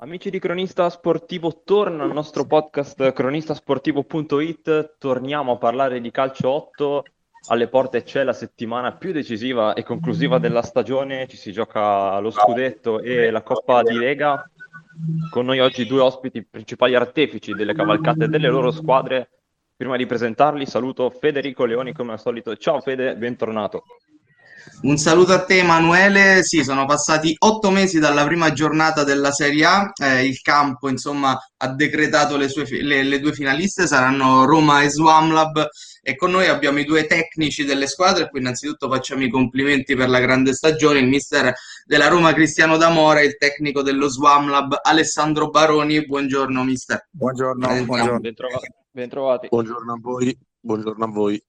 Amici di Cronista Sportivo, torna al nostro podcast cronistasportivo.it. Torniamo a parlare di calcio 8. Alle porte c'è la settimana più decisiva e conclusiva della stagione. Ci si gioca lo scudetto e la Coppa di Lega. Con noi oggi due ospiti principali artefici delle cavalcate delle loro squadre. Prima di presentarli, saluto Federico Leoni come al solito. Ciao Fede, bentornato. Un saluto a te Emanuele, sì, sono passati otto mesi dalla prima giornata della Serie A, eh, il campo insomma ha decretato le, sue, le, le due finaliste, saranno Roma e Swamlab e con noi abbiamo i due tecnici delle squadre, qui innanzitutto facciamo i complimenti per la grande stagione, il mister della Roma Cristiano D'Amore e il tecnico dello Swamlab Alessandro Baroni, buongiorno mister. Buongiorno, buongiorno. Bentrovati. Bentrovati. Buongiorno a voi, buongiorno a voi.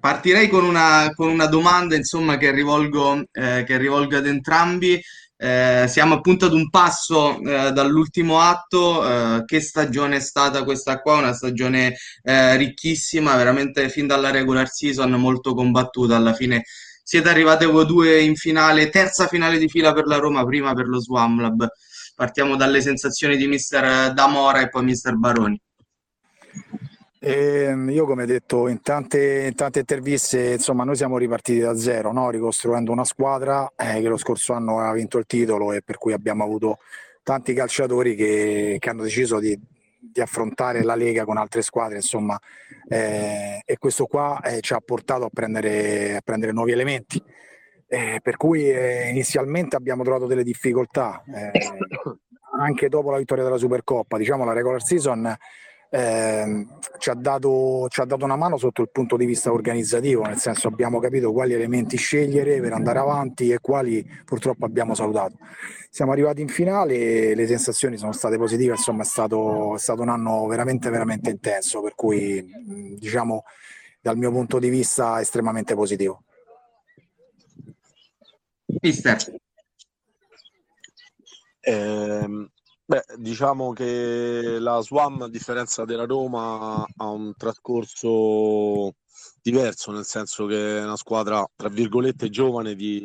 Partirei con una, con una domanda insomma, che, rivolgo, eh, che rivolgo ad entrambi. Eh, siamo appunto ad un passo eh, dall'ultimo atto. Eh, che stagione è stata questa qua? Una stagione eh, ricchissima, veramente fin dalla regular season molto combattuta. Alla fine siete arrivati voi due in finale, terza finale di fila per la Roma, prima per lo Swam Lab. Partiamo dalle sensazioni di mister Damora e poi mister Baroni. E ehm, io come detto in tante, in tante, interviste, insomma noi siamo ripartiti da zero, no? ricostruendo una squadra eh, che lo scorso anno ha vinto il titolo e per cui abbiamo avuto tanti calciatori che, che hanno deciso di, di, affrontare la Lega con altre squadre, insomma, eh, e questo qua eh, ci ha portato a prendere, a prendere nuovi elementi. Eh, per cui eh, inizialmente abbiamo trovato delle difficoltà, eh, anche dopo la vittoria della Supercoppa, diciamo la regular season eh, ci, ha dato, ci, ha dato, una mano sotto il punto di vista organizzativo, nel senso abbiamo capito quali elementi scegliere per andare avanti e quali purtroppo abbiamo salutato. Siamo arrivati in finale e le sensazioni sono state positive, insomma è stato, è stato un anno veramente, veramente intenso, per cui diciamo dal mio punto di vista estremamente positivo. Mister. Eh, Beh, diciamo che la Swam, a differenza della Roma, ha un trascorso diverso, nel senso che è una squadra, tra virgolette, giovane di,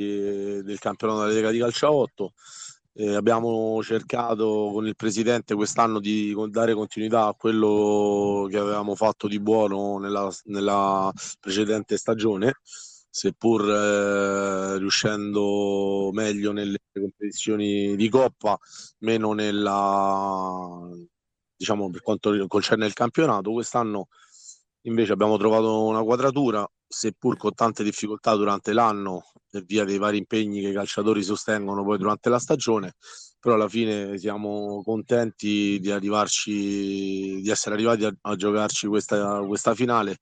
del campionato della Lega di Calcio 8. Eh, abbiamo cercato con il presidente quest'anno di dare continuità a quello che avevamo fatto di buono nella, nella precedente stagione seppur eh, riuscendo meglio nelle competizioni di Coppa, meno nella, diciamo, per quanto concerne il campionato. Quest'anno invece abbiamo trovato una quadratura, seppur con tante difficoltà durante l'anno, per via dei vari impegni che i calciatori sostengono poi durante la stagione, però alla fine siamo contenti di arrivarci, di essere arrivati a, a giocarci questa, questa finale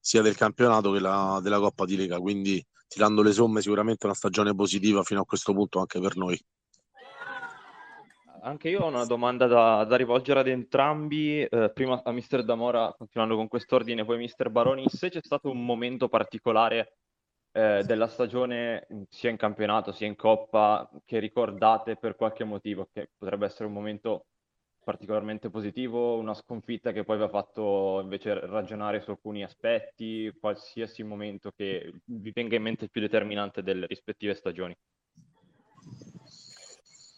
sia del campionato che la, della Coppa di Lega, quindi tirando le somme sicuramente una stagione positiva fino a questo punto anche per noi. Anche io ho una domanda da, da rivolgere ad entrambi, eh, prima a Mister Damora, continuando con quest'ordine, poi Mister Baroni, se c'è stato un momento particolare eh, della stagione, sia in campionato sia in Coppa, che ricordate per qualche motivo, che potrebbe essere un momento particolarmente positivo, una sconfitta che poi vi ha fatto invece ragionare su alcuni aspetti, qualsiasi momento che vi venga in mente più determinante delle rispettive stagioni.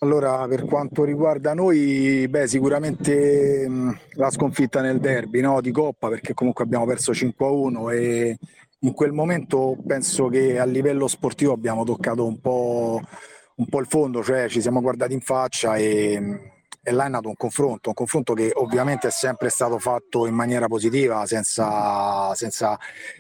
Allora, per quanto riguarda noi, beh, sicuramente mh, la sconfitta nel derby no? di Coppa, perché comunque abbiamo perso 5-1 e in quel momento penso che a livello sportivo abbiamo toccato un po', un po' il fondo, cioè ci siamo guardati in faccia e e là è nato un confronto, un confronto che ovviamente è sempre stato fatto in maniera positiva, senza, senza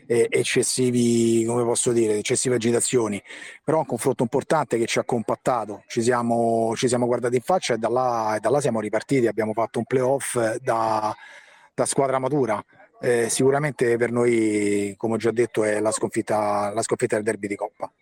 eh, eccessivi, come posso dire, eccessive agitazioni, però un confronto importante che ci ha compattato, ci siamo, ci siamo guardati in faccia e da, là, e da là siamo ripartiti, abbiamo fatto un playoff da, da squadra matura. Eh, sicuramente per noi, come ho già detto, è la sconfitta, la sconfitta del derby di Coppa.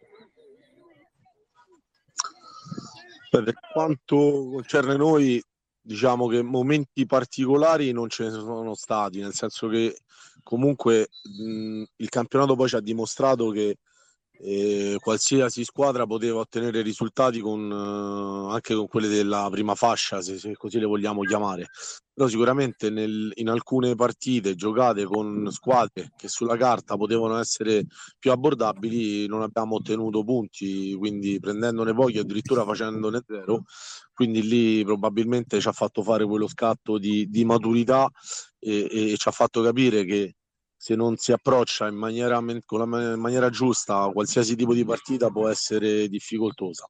Per quanto concerne noi, diciamo che momenti particolari non ce ne sono stati, nel senso che comunque mh, il campionato poi ci ha dimostrato che e qualsiasi squadra poteva ottenere risultati con, eh, anche con quelle della prima fascia, se, se, così le vogliamo chiamare. Però sicuramente nel, in alcune partite giocate con squadre che sulla carta potevano essere più abbordabili non abbiamo ottenuto punti, quindi prendendone pochi addirittura facendone zero. Quindi lì probabilmente ci ha fatto fare quello scatto di, di maturità e, e ci ha fatto capire che se non si approccia in maniera, con la, in maniera giusta qualsiasi tipo di partita può essere difficoltosa.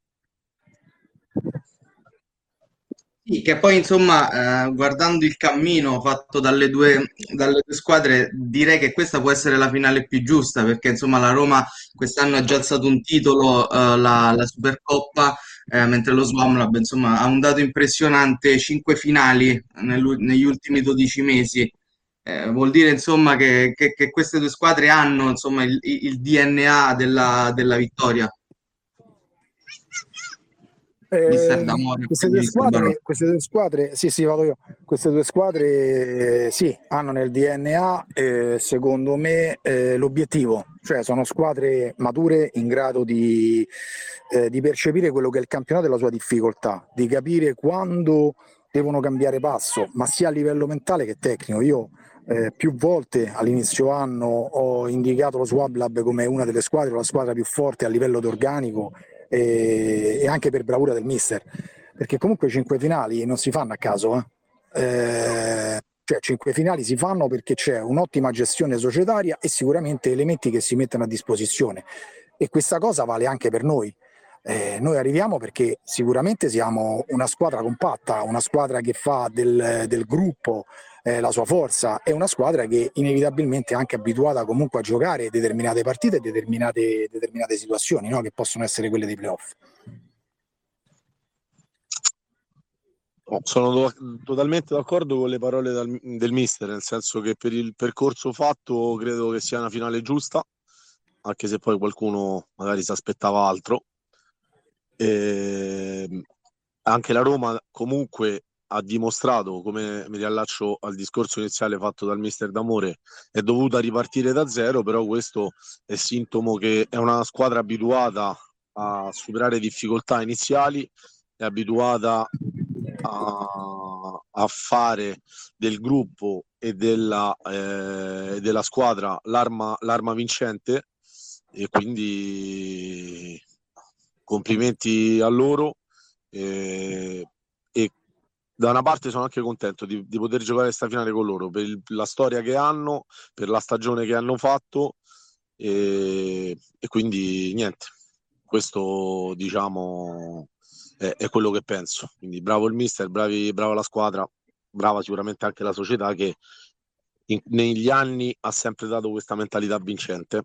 Sì, che poi insomma, eh, guardando il cammino fatto dalle due, dalle due, squadre, direi che questa può essere la finale più giusta, perché insomma la Roma quest'anno ha già alzato un titolo, eh, la, la, Supercoppa, eh, mentre lo Swamlab insomma ha un dato impressionante, cinque finali negli ultimi 12 mesi. Eh, vuol dire insomma che, che, che, queste due squadre hanno insomma il, il DNA della, della vittoria. Eh, queste, due squadre, queste, due squadre, sì, sì, vado io. Queste due squadre, eh, sì, hanno nel DNA, eh, secondo me, eh, l'obiettivo, cioè sono squadre mature in grado di, eh, di percepire quello che è il campionato e la sua difficoltà, di capire quando devono cambiare passo, ma sia a livello mentale che tecnico. Io eh, più volte all'inizio anno ho indicato lo Swab Lab come una delle squadre, la squadra più forte a livello d'organico e, e anche per bravura del mister, perché comunque cinque finali non si fanno a caso. Eh. Eh, cioè cinque finali si fanno perché c'è un'ottima gestione societaria e sicuramente elementi che si mettono a disposizione e questa cosa vale anche per noi. Eh, noi arriviamo perché sicuramente siamo una squadra compatta, una squadra che fa del, del gruppo eh, la sua forza, è una squadra che inevitabilmente è anche abituata comunque a giocare determinate partite e determinate, determinate situazioni no? che possono essere quelle dei playoff. Sono do- totalmente d'accordo con le parole dal, del mister, nel senso che per il percorso fatto credo che sia una finale giusta, anche se poi qualcuno magari si aspettava altro. E anche la Roma comunque ha dimostrato, come mi riallaccio al discorso iniziale fatto dal mister D'Amore, è dovuta ripartire da zero, però questo è sintomo che è una squadra abituata a superare difficoltà iniziali, è abituata a, a fare del gruppo e della, eh, della squadra l'arma, l'arma vincente e quindi complimenti a loro. Eh, da una parte sono anche contento di, di poter giocare questa finale con loro per il, la storia che hanno, per la stagione che hanno fatto e, e quindi niente, questo diciamo è, è, quello che penso. Quindi bravo il mister, bravi, brava la squadra, brava sicuramente anche la società che in, negli anni ha sempre dato questa mentalità vincente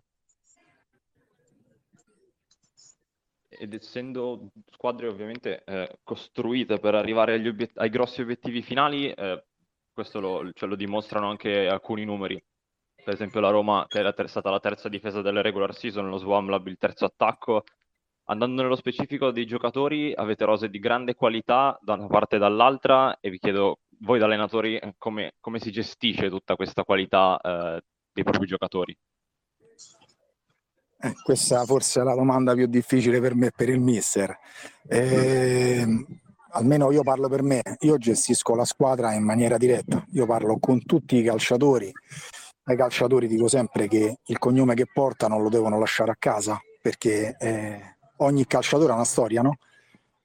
ed essendo squadre ovviamente eh, costruite per arrivare obiet- ai grossi obiettivi finali, eh, questo lo, ce lo dimostrano anche alcuni numeri. Per esempio la Roma, che è stata la terza difesa delle regular season, lo Swamlab il terzo attacco. Andando nello specifico dei giocatori, avete rose di grande qualità da una parte e dall'altra e vi chiedo, voi da allenatori, come, come si gestisce tutta questa qualità eh, dei propri giocatori? Eh, questa forse è la domanda più difficile per me e per il mister. Eh, almeno io parlo per me, io gestisco la squadra in maniera diretta, io parlo con tutti i calciatori, ai calciatori dico sempre che il cognome che portano lo devono lasciare a casa perché eh, ogni calciatore ha una storia, no?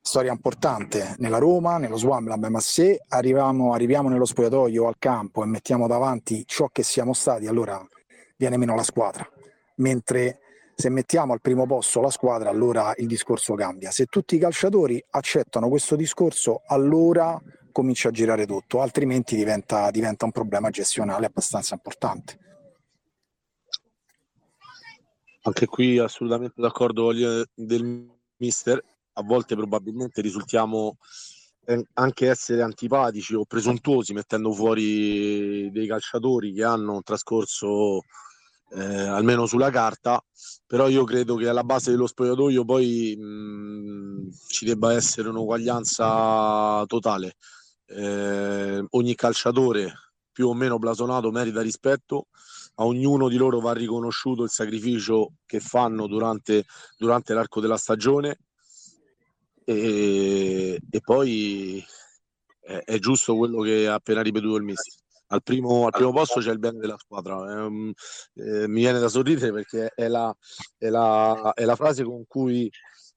Storia importante nella Roma, nello Swamlab, ma se arriviamo, arriviamo nello spogliatoio al campo e mettiamo davanti ciò che siamo stati, allora viene meno la squadra. Mentre se mettiamo al primo posto la squadra, allora il discorso cambia. Se tutti i calciatori accettano questo discorso, allora comincia a girare tutto, altrimenti diventa, diventa un problema gestionale abbastanza importante. Anche qui assolutamente d'accordo del mister, a volte probabilmente risultiamo eh, anche essere antipatici o presuntuosi mettendo fuori dei calciatori che hanno un trascorso eh, almeno sulla carta, però io credo che alla base dello spogliatoio poi mh, ci debba essere un'uguaglianza totale. Eh, ogni calciatore più o meno blasonato merita rispetto, a ognuno di loro va riconosciuto il sacrificio che fanno durante, durante l'arco della stagione e, e poi è, è, giusto quello che ha appena ripetuto il mister. Al primo, al primo posto c'è il bene della squadra. Um, eh, mi viene da sorridere perché è la, è, la, è la frase con cui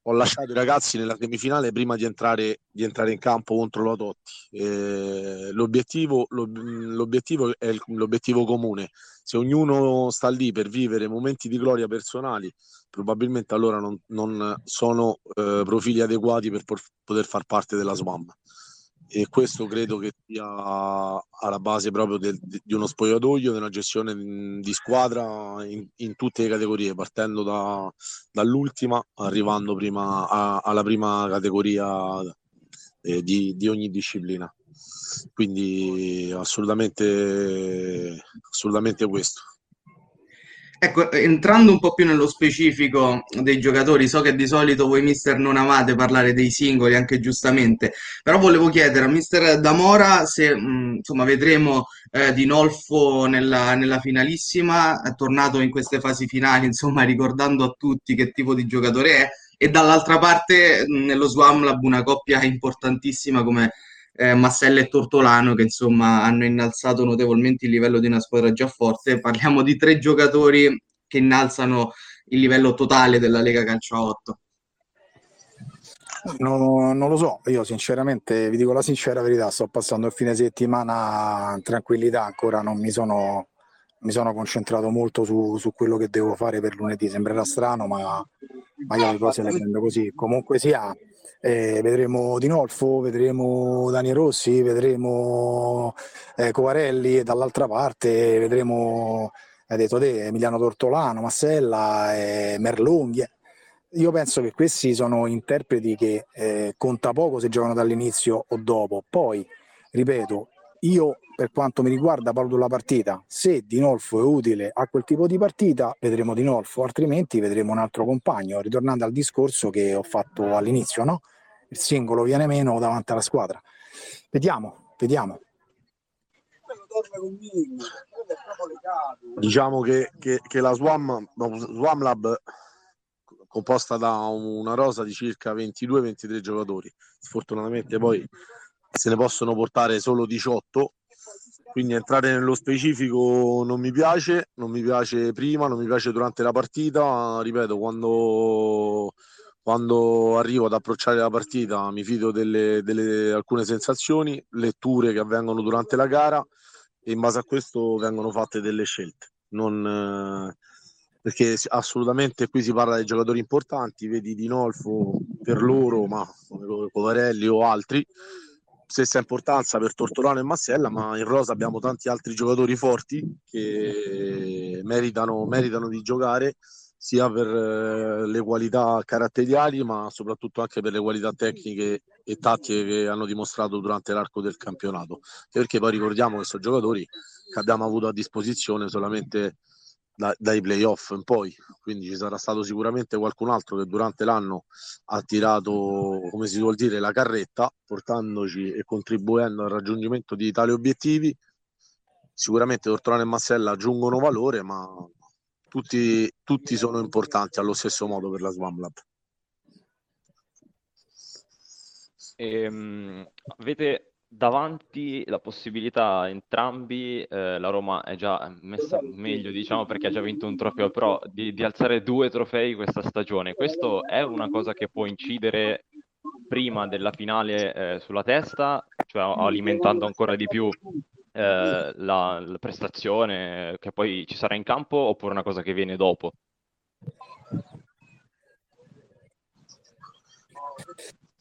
ho lasciato i ragazzi nella semifinale prima di entrare, di entrare in campo contro la Totti. Eh, l'obiettivo, l'obiettivo, è l'obiettivo comune. Se ognuno sta lì per vivere momenti di gloria personali, probabilmente allora non, non sono eh, profili adeguati per poter far parte della SWAM e questo credo che sia alla base proprio del, di uno spogliatoio, di una gestione di squadra in, in tutte le categorie, partendo da, dall'ultima, arrivando prima a, alla prima categoria eh, di, di, ogni disciplina. Quindi assolutamente, assolutamente questo. Ecco, entrando un po' più nello specifico dei giocatori, so che di solito voi mister non amate parlare dei singoli, anche giustamente, però volevo chiedere a mister Damora se mh, insomma vedremo eh, Di Nolfo nella, nella finalissima, è tornato in queste fasi finali, insomma ricordando a tutti che tipo di giocatore è, e dall'altra parte mh, nello Swam Lab una coppia importantissima come eh, Massella e Tortolano che insomma hanno innalzato notevolmente il livello di una squadra già forte. Parliamo di tre giocatori che innalzano il livello totale della Lega Calcio 8. Non, non, lo so, io sinceramente vi dico la sincera verità, sto passando il fine settimana in tranquillità, ancora non mi sono, mi sono concentrato molto su, su, quello che devo fare per lunedì, sembrerà strano ma, ma io le cose le prendo così, comunque sia eh, vedremo Dinolfo, vedremo Dani Rossi, vedremo eh, Covarelli e dall'altra parte vedremo, hai detto te, Emiliano Tortolano, Massella, eh, Merlunghi. Io penso che questi sono interpreti che eh, conta poco se giocano dall'inizio o dopo. Poi, ripeto, io per quanto mi riguarda valuto la partita. Se Dinolfo è utile a quel tipo di partita, vedremo Dinolfo, altrimenti vedremo un altro compagno. Ritornando al discorso che ho fatto all'inizio, no? il singolo viene meno davanti alla squadra. Vediamo, vediamo. Diciamo che, che, che la Swam, Swam Lab composta da una rosa di circa 22-23 giocatori. Sfortunatamente poi se ne possono portare solo 18, quindi entrare nello specifico non mi piace, non mi piace prima, non mi piace durante la partita, ripeto, quando quando arrivo ad approcciare la partita mi fido delle, delle alcune sensazioni, letture che avvengono durante la gara e in base a questo vengono fatte delle scelte. Non, perché assolutamente qui si parla di giocatori importanti, vedi Dinolfo per loro, ma come Covarelli o altri, stessa importanza per Tortolano e Massella, ma in rosa abbiamo tanti altri giocatori forti che meritano, meritano di giocare sia per eh, le qualità caratteriali, ma soprattutto anche per le qualità tecniche e tattiche che hanno dimostrato durante l'arco del campionato. Perché poi ricordiamo che sono giocatori che abbiamo avuto a disposizione solamente da, dai playoff in poi, quindi ci sarà stato sicuramente qualcun altro che durante l'anno ha tirato, come si vuol dire, la carretta, portandoci e contribuendo al raggiungimento di tali obiettivi. Sicuramente Tortolano e Massella aggiungono valore, ma tutti, tutti sono importanti allo stesso modo per la Swamlab. Ehm, avete davanti la possibilità entrambi, eh, la Roma è già messa meglio diciamo perché ha già vinto un trofeo, però di, di, alzare due trofei questa stagione. Questo è una cosa che può incidere prima della finale eh, sulla testa, cioè alimentando ancora di più eh, la, la, prestazione che poi ci sarà in campo oppure una cosa che viene dopo?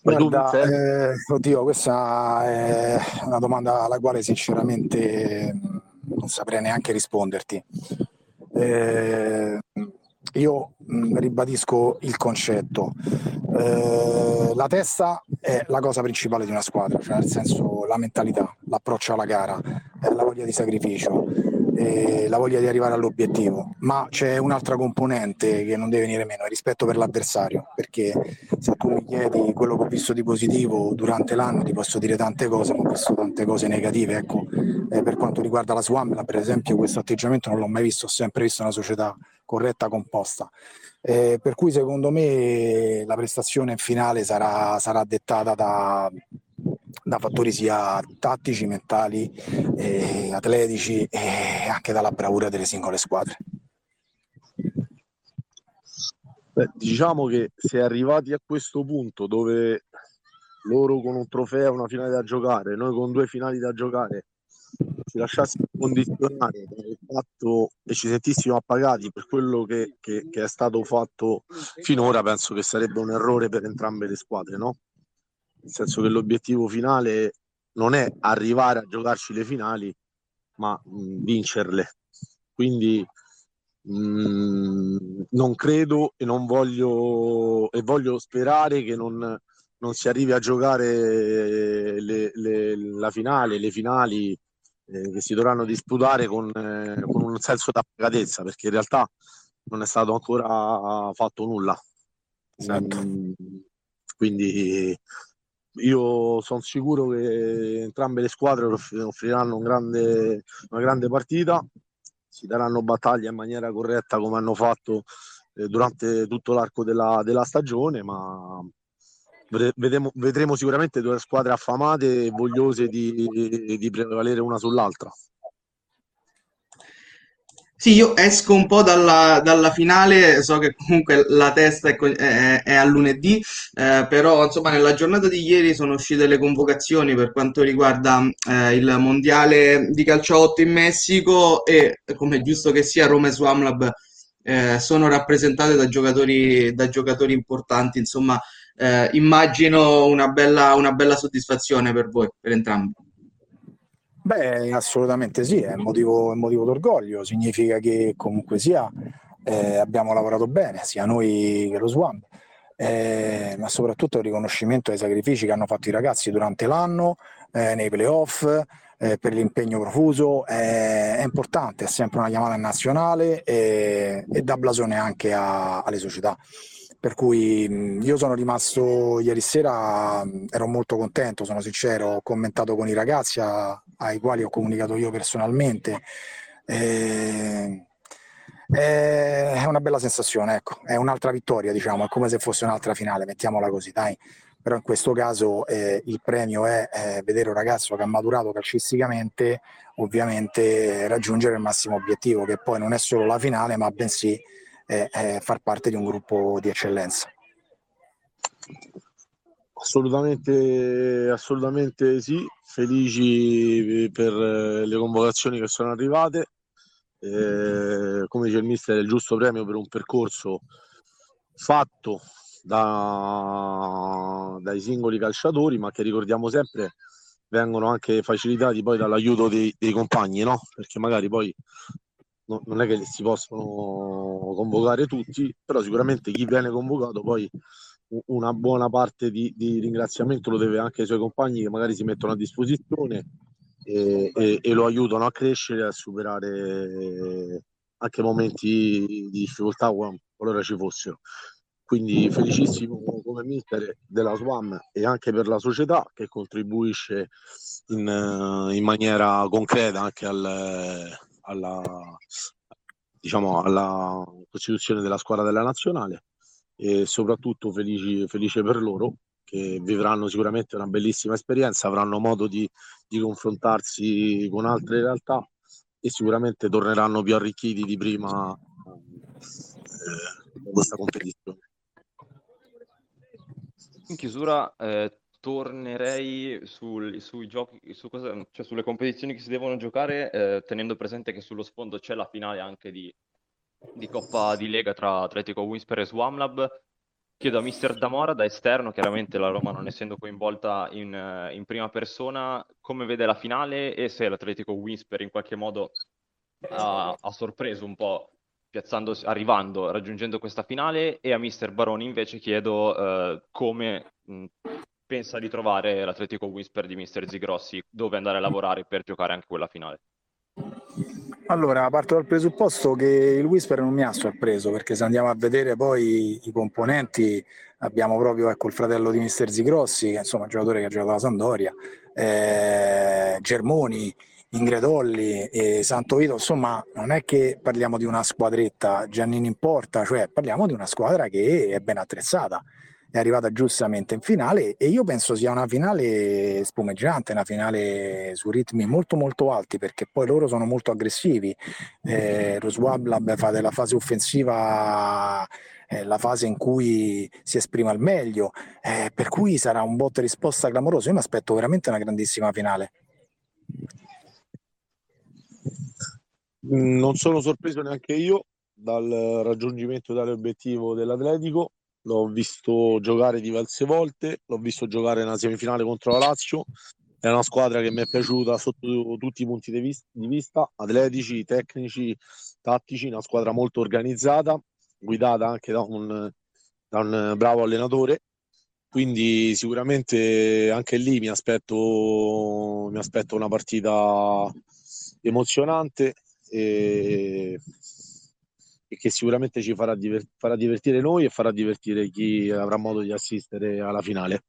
Guarda, eh, oddio, questa è una domanda alla quale sinceramente non saprei neanche risponderti. Eh, io mh, ribadisco il concetto. Eh, la testa è la cosa principale di una squadra, cioè nel senso la mentalità, l'approccio alla gara, eh, la voglia di sacrificio. Eh, la voglia di arrivare all'obiettivo, ma c'è un'altra componente che non deve venire meno, il rispetto per l'avversario, perché se tu mi chiedi quello che ho visto di positivo durante l'anno ti posso dire tante cose, ma ho visto tante cose negative, ecco, eh, per quanto riguarda la Swamla per esempio questo atteggiamento non l'ho mai visto, ho sempre visto una società corretta, composta. Eh, per cui secondo me la prestazione finale sarà, sarà dettata da, da fattori sia tattici, mentali, eh, atletici e anche dalla bravura delle singole squadre. Beh, diciamo che se arrivati a questo punto dove loro con un trofeo, una finale da giocare, noi con due finali da giocare, ci lasciassimo condizionare dal fatto e ci sentissimo appagati per quello che, che, che, è stato fatto finora, penso che sarebbe un errore per entrambe le squadre, no? Nel senso che l'obiettivo finale non è arrivare a giocarci le finali, ma mh, vincerle. Quindi mh, non credo e non voglio e voglio sperare che non, non si arrivi a giocare le, le, la finale, le finali eh, che si dovranno disputare con, eh, con un senso di appagatezza, perché in realtà non è stato ancora fatto nulla. Esatto. Mm, quindi io sono sicuro che entrambe le squadre offriranno un grande, una grande partita, si daranno battaglia in maniera corretta come hanno fatto eh, durante tutto l'arco della, della stagione, ma vedremo, vedremo sicuramente due squadre affamate e vogliose di, di prevalere una sull'altra. Sì, io esco un po' dalla, dalla, finale, so che comunque la testa è, è, a lunedì, eh, però insomma nella giornata di ieri sono uscite le convocazioni per quanto riguarda eh, il mondiale di calcio 8 in Messico e come è giusto che sia Roma e Swamlab eh, sono rappresentate da giocatori, da giocatori importanti, insomma eh, immagino una bella, una bella soddisfazione per voi, per entrambi. Beh, assolutamente sì, è motivo, motivo d'orgoglio, significa che comunque sia eh, abbiamo lavorato bene, sia noi che lo Swamp, eh, ma soprattutto il riconoscimento ai sacrifici che hanno fatto i ragazzi durante l'anno, eh, nei playoff, eh, per l'impegno profuso, è importante, è sempre una chiamata nazionale e, e dà blasone anche a, alle società. Per cui io sono rimasto ieri sera, ero molto contento, sono sincero, ho commentato con i ragazzi a, ai quali ho comunicato io personalmente. E, è una bella sensazione, ecco, è un'altra vittoria, diciamo, è come se fosse un'altra finale, mettiamola così, dai. Però in questo caso eh, il premio è eh, vedere un ragazzo che ha maturato calcisticamente, ovviamente raggiungere il massimo obiettivo, che poi non è solo la finale, ma bensì e, e far parte di un gruppo di eccellenza. Assolutamente, assolutamente sì, felici per le convocazioni che sono arrivate. Eh, come dice il mister, è il giusto premio per un percorso fatto da, dai singoli calciatori, ma che ricordiamo sempre vengono anche facilitati poi dall'aiuto dei, dei compagni, no? Perché magari poi no, non è che si possono convocare tutti, però sicuramente chi viene convocato poi una buona parte di, di ringraziamento lo deve anche ai suoi compagni che magari si mettono a disposizione e, e, e lo aiutano a crescere, a superare anche momenti di difficoltà qualora ci fossero. Quindi felicissimo come mister della SWAM e anche per la società che contribuisce in, in maniera concreta anche al, alla, diciamo, alla costituzione della squadra della nazionale e soprattutto felici, felice per loro che vivranno sicuramente una bellissima esperienza, avranno modo di, di confrontarsi con altre realtà e sicuramente torneranno più arricchiti di prima eh, questa competizione. In chiusura, eh, tornerei sul, sui giochi, su cosa, cioè sulle competizioni che si devono giocare, eh, tenendo presente che sullo sfondo c'è la finale anche di, di Coppa di Lega tra Atletico Whisper e Swamlab. Chiedo a Mister Damora, da esterno, chiaramente la Roma non essendo coinvolta in, in prima persona, come vede la finale e se l'Atletico Whisper in qualche modo ha, ha sorpreso un po' arrivando, raggiungendo questa finale e a Mister Baroni invece chiedo eh, come mh, pensa di trovare l'Atletico Whisper di Mister Zigrossi dove andare a lavorare per giocare anche quella finale? Allora, parto dal presupposto che il Whisper non mi ha sorpreso, perché se andiamo a vedere poi i componenti, abbiamo proprio ecco, il fratello di Mister Zigrossi, che insomma è un giocatore che ha giocato alla Sandoria, eh, Germoni, Ingredolli e Santo Vito, insomma non è che parliamo di una squadretta Giannini in porta, cioè parliamo di una squadra che è ben attrezzata è arrivata giustamente in finale e io penso sia una finale spumeggiante, una finale su ritmi molto molto alti perché poi loro sono molto aggressivi. Eh, lo Swablab fa della fase offensiva eh, la fase in cui si esprime al meglio, eh, per cui sarà un botto risposta clamoroso. Io mi aspetto veramente una grandissima finale. Non sono sorpreso neanche io dal raggiungimento dell'obiettivo dell'Atletico l'ho visto giocare diverse volte, l'ho visto giocare nella semifinale contro la Lazio, è una squadra che mi è piaciuta sotto tutti i punti di vista, atletici, tecnici, tattici, una squadra molto organizzata, guidata anche da un, da un bravo allenatore. Quindi sicuramente anche lì mi aspetto, mi aspetto una partita emozionante e e che sicuramente ci farà, diver- farà divertire noi e farà divertire chi avrà modo di assistere alla finale.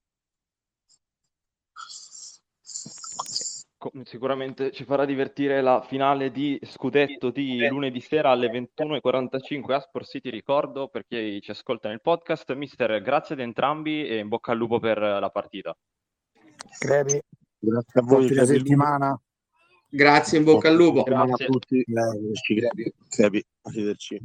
Sicuramente ci farà divertire la finale di scudetto di lunedì sera alle 21.45 a Sport City. Ricordo per chi ci ascolta nel podcast, mister, grazie ad entrambi e in bocca al lupo per la partita. Crepi, grazie a voi. Buona settimana. Grazie, in bocca al lupo. Grazie a tutti. Arrivederci.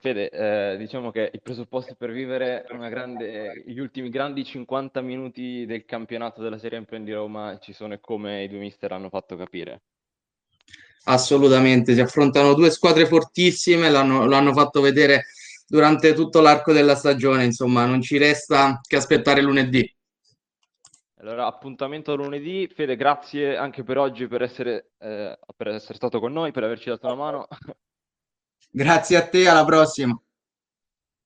Fede, eh, diciamo che i presupposti per vivere grande, gli ultimi grandi 50 minuti del campionato della Serie Imprendi Roma ci sono e come i due mister hanno fatto capire. Assolutamente, si affrontano due squadre fortissime, l'hanno, l'hanno fatto vedere durante tutto l'arco della stagione, insomma non ci resta che aspettare lunedì. Allora, appuntamento lunedì. Fede, grazie anche per oggi per essere, eh, per essere stato con noi, per averci dato una mano. Grazie a te, alla prossima.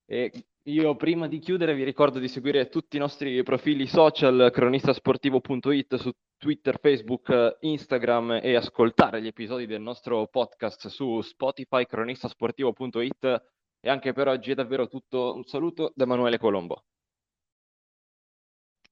E io prima di chiudere vi ricordo di seguire tutti i nostri profili social, cronistasportivo.it su Twitter, Facebook, Instagram e ascoltare gli episodi del nostro podcast su Spotify, cronistasportivo.it. E anche per oggi è davvero tutto. Un saluto da Emanuele Colombo.